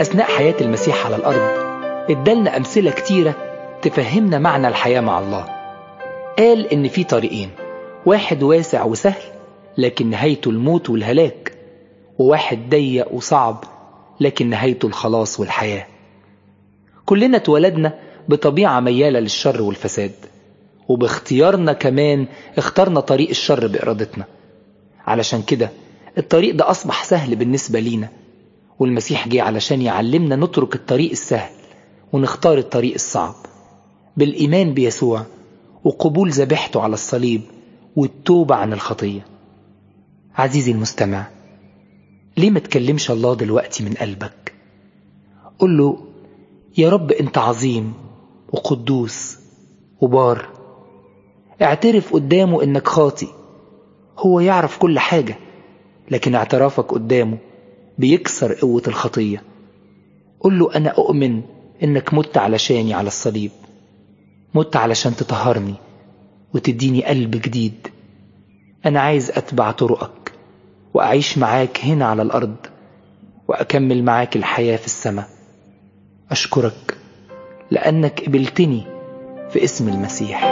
أثناء حياة المسيح على الأرض ادالنا أمثلة كتيرة تفهمنا معنى الحياة مع الله. قال إن في طريقين واحد واسع وسهل لكن نهايته الموت والهلاك وواحد ضيق وصعب لكن نهايته الخلاص والحياة. كلنا اتولدنا بطبيعة ميالة للشر والفساد وباختيارنا كمان اخترنا طريق الشر بإرادتنا. علشان كده الطريق ده أصبح سهل بالنسبة لينا والمسيح جه علشان يعلمنا نترك الطريق السهل ونختار الطريق الصعب. بالإيمان بيسوع وقبول ذبيحته على الصليب والتوبة عن الخطية. عزيزي المستمع ليه ما تكلمش الله دلوقتي من قلبك؟ قل له يا رب أنت عظيم وقدوس وبار اعترف قدامه إنك خاطي هو يعرف كل حاجة لكن اعترافك قدامه بيكسر قوة الخطية. قل له أنا أؤمن إنك مت علشاني على الصليب. مت علشان تطهرني وتديني قلب جديد. أنا عايز أتبع طرقك وأعيش معاك هنا على الأرض وأكمل معاك الحياة في السماء. أشكرك لأنك قبلتني في اسم المسيح.